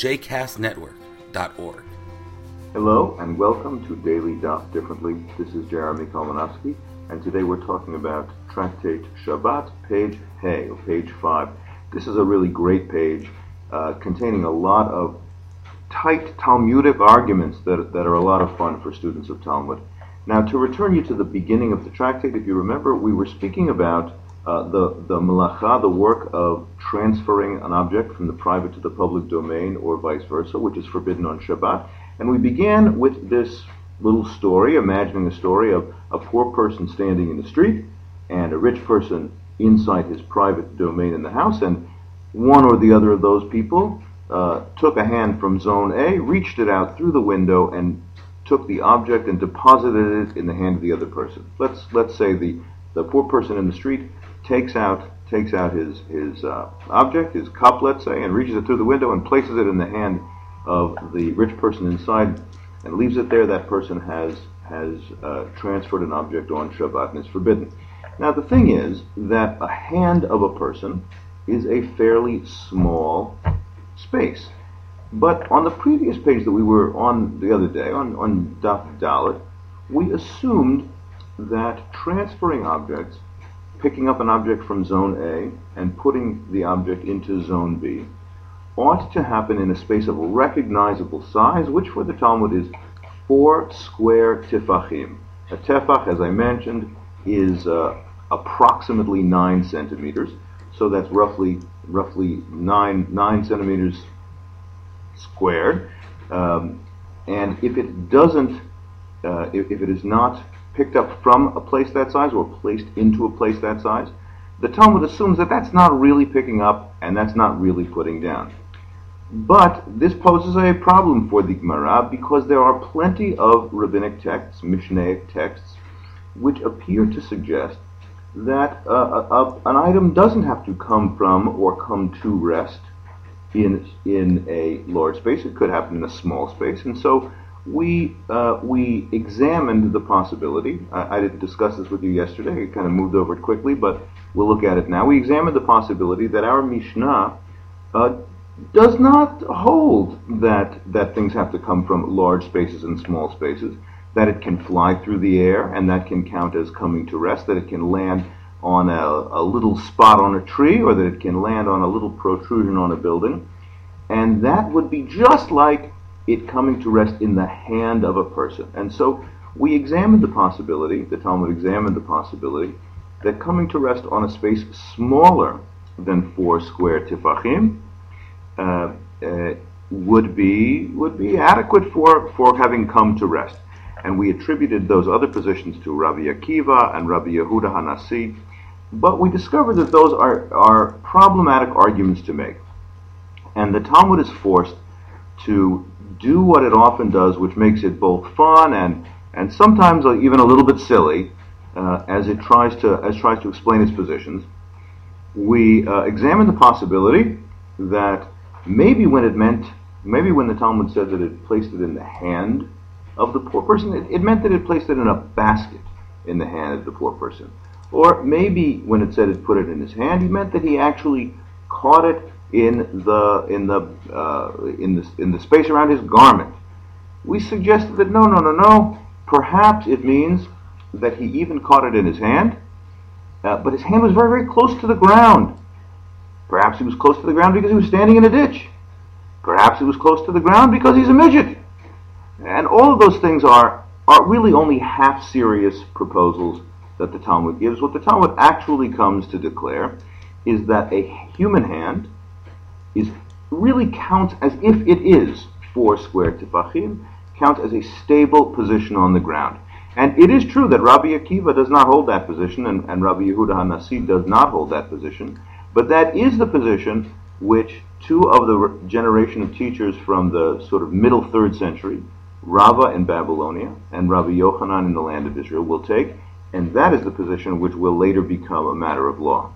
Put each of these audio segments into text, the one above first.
jcastnetwork.org. Hello and welcome to Daily Daf Differently. This is Jeremy Kalmanofsky, and today we're talking about Tractate Shabbat, page Hey, or page 5. This is a really great page uh, containing a lot of tight Talmudic arguments that, that are a lot of fun for students of Talmud. Now, to return you to the beginning of the tractate, if you remember, we were speaking about uh, the, the malacha, the work of transferring an object from the private to the public domain or vice versa, which is forbidden on Shabbat. And we began with this little story, imagining a story of a poor person standing in the street and a rich person inside his private domain in the house, and one or the other of those people uh, took a hand from zone A, reached it out through the window, and took the object and deposited it in the hand of the other person. Let's let's say the the poor person in the street takes out takes out his his uh, object, his cup, let's say, and reaches it through the window and places it in the hand of the rich person inside, and leaves it there. That person has has uh, transferred an object on Shabbat and is forbidden. Now the thing is that a hand of a person is a fairly small space. But on the previous page that we were on the other day, on, on Daf Dalet, we assumed that transferring objects picking up an object from zone A and putting the object into zone B ought to happen in a space of recognizable size, which for the Talmud is four square tefachim. A tefach, as I mentioned, is uh, approximately nine centimeters, so that's roughly roughly nine nine centimeters squared. Um, and if it doesn't, uh, if, if it is not picked up from a place that size or placed into a place that size, the Talmud assumes that that's not really picking up and that's not really putting down. But this poses a problem for the Gemara because there are plenty of rabbinic texts, Mishnaic texts, which appear to suggest that uh, a, an item doesn't have to come from or come to rest in in a large space. It could happen in a small space, and so we uh, we examined the possibility. I, I, didn't discuss this with you yesterday. I kind of moved over it quickly, but we'll look at it now. We examined the possibility that our Mishnah uh, does not hold that that things have to come from large spaces and small spaces. That it can fly through the air, and that can count as coming to rest. That it can land on a, a little spot on a tree, or that it can land on a little protrusion on a building, and that would be just like it coming to rest in the hand of a person. And so we examined the possibility, the Talmud examined the possibility, that coming to rest on a space smaller than four square tefachim uh, uh, would be would be adequate for, for having come to rest. And we attributed those other positions to Rabbi Akiva and Rabbi Yehuda Hanasi, but we discovered that those are, are problematic arguments to make. And the Talmud is forced to do what it often does, which makes it both fun and and sometimes even a little bit silly, uh, as it tries to as tries to explain its positions. We uh, examine the possibility that maybe when it meant maybe when the Talmud said that it placed it in the hand of the poor person, it, it meant that it placed it in a basket in the hand of the poor person. Or maybe when it said it put it in his hand, he meant that he actually caught it in the in the uh, in the in the space around his garment. We suggested that no, no, no, no. Perhaps it means that he even caught it in his hand, uh, but his hand was very, very close to the ground. Perhaps he was close to the ground because he was standing in a ditch. Perhaps he was close to the ground because he's a midget. And all of those things are are really only half serious proposals that the Talmud gives. What the Talmud actually comes to declare is that a human hand is really counts as if it is four square tefachim, counts as a stable position on the ground. And it is true that Rabbi Akiva does not hold that position, and, and Rabbi Yehuda HaNasi does not hold that position, but that is the position which two of the generation of teachers from the sort of middle third century, Rava in Babylonia and Rabbi Yochanan in the land of Israel, will take, and that is the position which will later become a matter of law.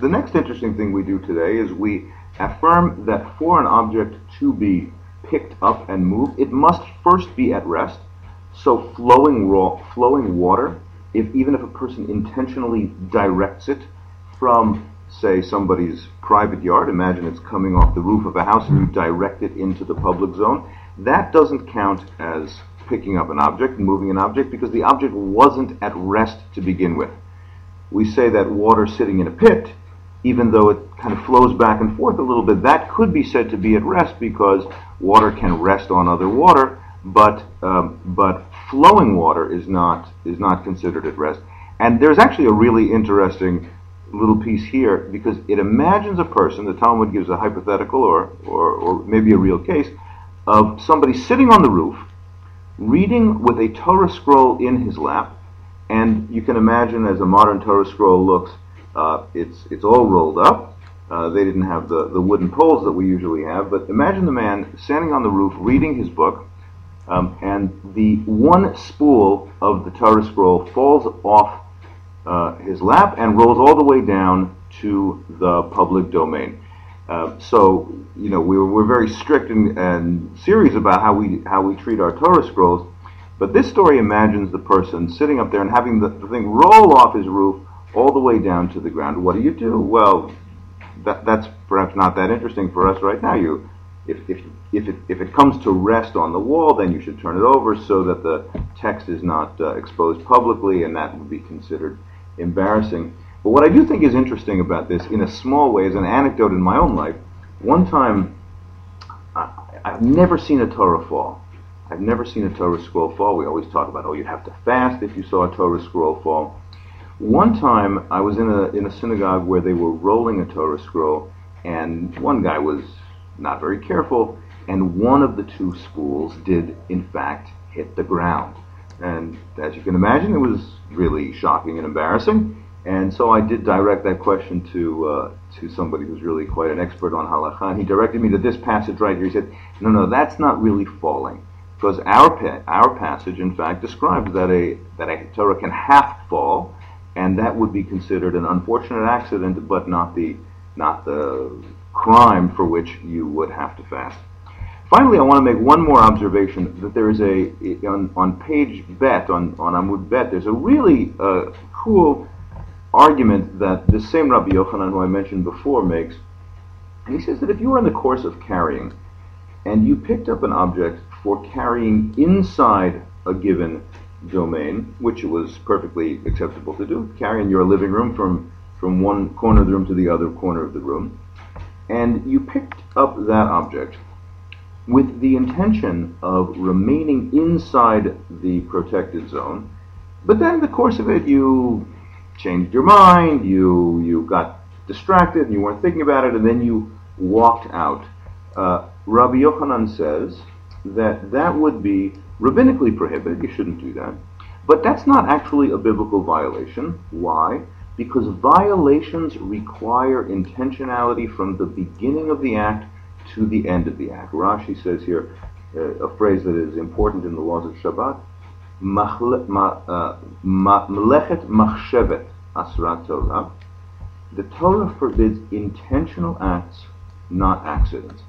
The next interesting thing we do today is we affirm that for an object to be picked up and moved, it must first be at rest. So flowing raw, flowing water, if even if a person intentionally directs it from say somebody's private yard, imagine it's coming off the roof of a house and you direct it into the public zone, that doesn't count as picking up an object moving an object because the object wasn't at rest to begin with. We say that water sitting in a pit, even though it kind of flows back and forth a little bit, that could be said to be at rest because water can rest on other water, but um, but flowing water is not is not considered at rest. And there's actually a really interesting little piece here because it imagines a person. The Talmud gives a hypothetical or or, or maybe a real case of somebody sitting on the roof reading with a Torah scroll in his lap, and you can imagine as a modern Torah scroll looks, uh, it's it's all rolled up. Uh, they didn't have the, the wooden poles that we usually have, but imagine the man standing on the roof reading his book, um, and the one spool of the Torah scroll falls off uh, his lap and rolls all the way down to the public domain. Uh, so, you know, we're, we're very strict and, and serious about how we, how we treat our Torah scrolls. But this story imagines the person sitting up there and having the, the thing roll off his roof all the way down to the ground. What do you do? Well, that, that's perhaps not that interesting for us right now. You, if, if, if, it, if it comes to rest on the wall, then you should turn it over so that the text is not uh, exposed publicly, and that would be considered embarrassing. But what I do think is interesting about this, in a small way, as an anecdote in my own life, one time I, I've never seen a Torah fall. I've never seen a Torah scroll fall. We always talk about, oh, you'd have to fast if you saw a Torah scroll fall. One time I was in a, in a synagogue where they were rolling a Torah scroll, and one guy was not very careful, and one of the two spools did, in fact, hit the ground. And as you can imagine, it was really shocking and embarrassing. And so I did direct that question to uh, to somebody who's really quite an expert on halacha. And he directed me to this passage right here. He said, "No, no, that's not really falling, because our pa- our passage, in fact, describes that a that a Torah can half fall, and that would be considered an unfortunate accident, but not the not the crime for which you would have to fast." Finally, I want to make one more observation that there is a on, on page bet on on Amud bet. There's a really uh, cool argument that the same Rabbi Yochanan who I mentioned before makes. And he says that if you were in the course of carrying and you picked up an object for carrying inside a given domain, which was perfectly acceptable to do, carrying your living room from, from one corner of the room to the other corner of the room, and you picked up that object with the intention of remaining inside the protected zone, but then in the course of it you changed your mind, you you got distracted, and you weren't thinking about it, and then you walked out. Uh, Rabbi Yochanan says that that would be rabbinically prohibited. You shouldn't do that. But that's not actually a biblical violation. Why? Because violations require intentionality from the beginning of the act to the end of the act. Rashi says here uh, a phrase that is important in the laws of Shabbat Melechet Machshevet Asrat Torah, the Torah forbids intentional acts, not accidents.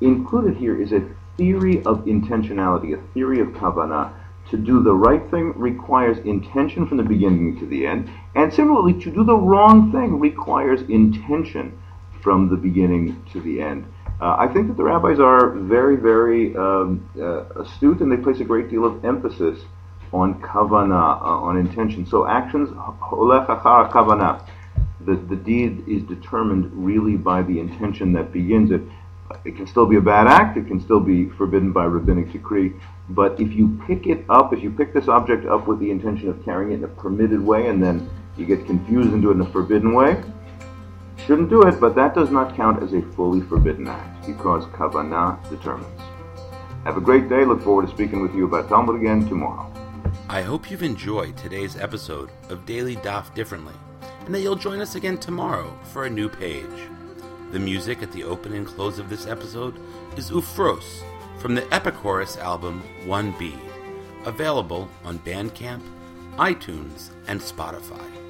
Included here is a theory of intentionality, a theory of kavanah. To do the right thing requires intention from the beginning to the end, and similarly, to do the wrong thing requires intention from the beginning to the end. Uh, I think that the rabbis are very, very um, uh, astute, and they place a great deal of emphasis on kavana, uh, on intention. So actions, holech achar kavana. The, the deed is determined really by the intention that begins it. It can still be a bad act, it can still be forbidden by rabbinic decree, but if you pick it up, if you pick this object up with the intention of carrying it in a permitted way and then you get confused and do it in a forbidden way, shouldn't do it, but that does not count as a fully forbidden act because kavana determines. Have a great day. Look forward to speaking with you about Talmud again tomorrow. I hope you've enjoyed today's episode of Daily Daf Differently. and that you'll join us again tomorrow for a new page. The music at the open and close of this episode is Ufros from the Epichorus album One Bead, available on Bandcamp, iTunes, and Spotify.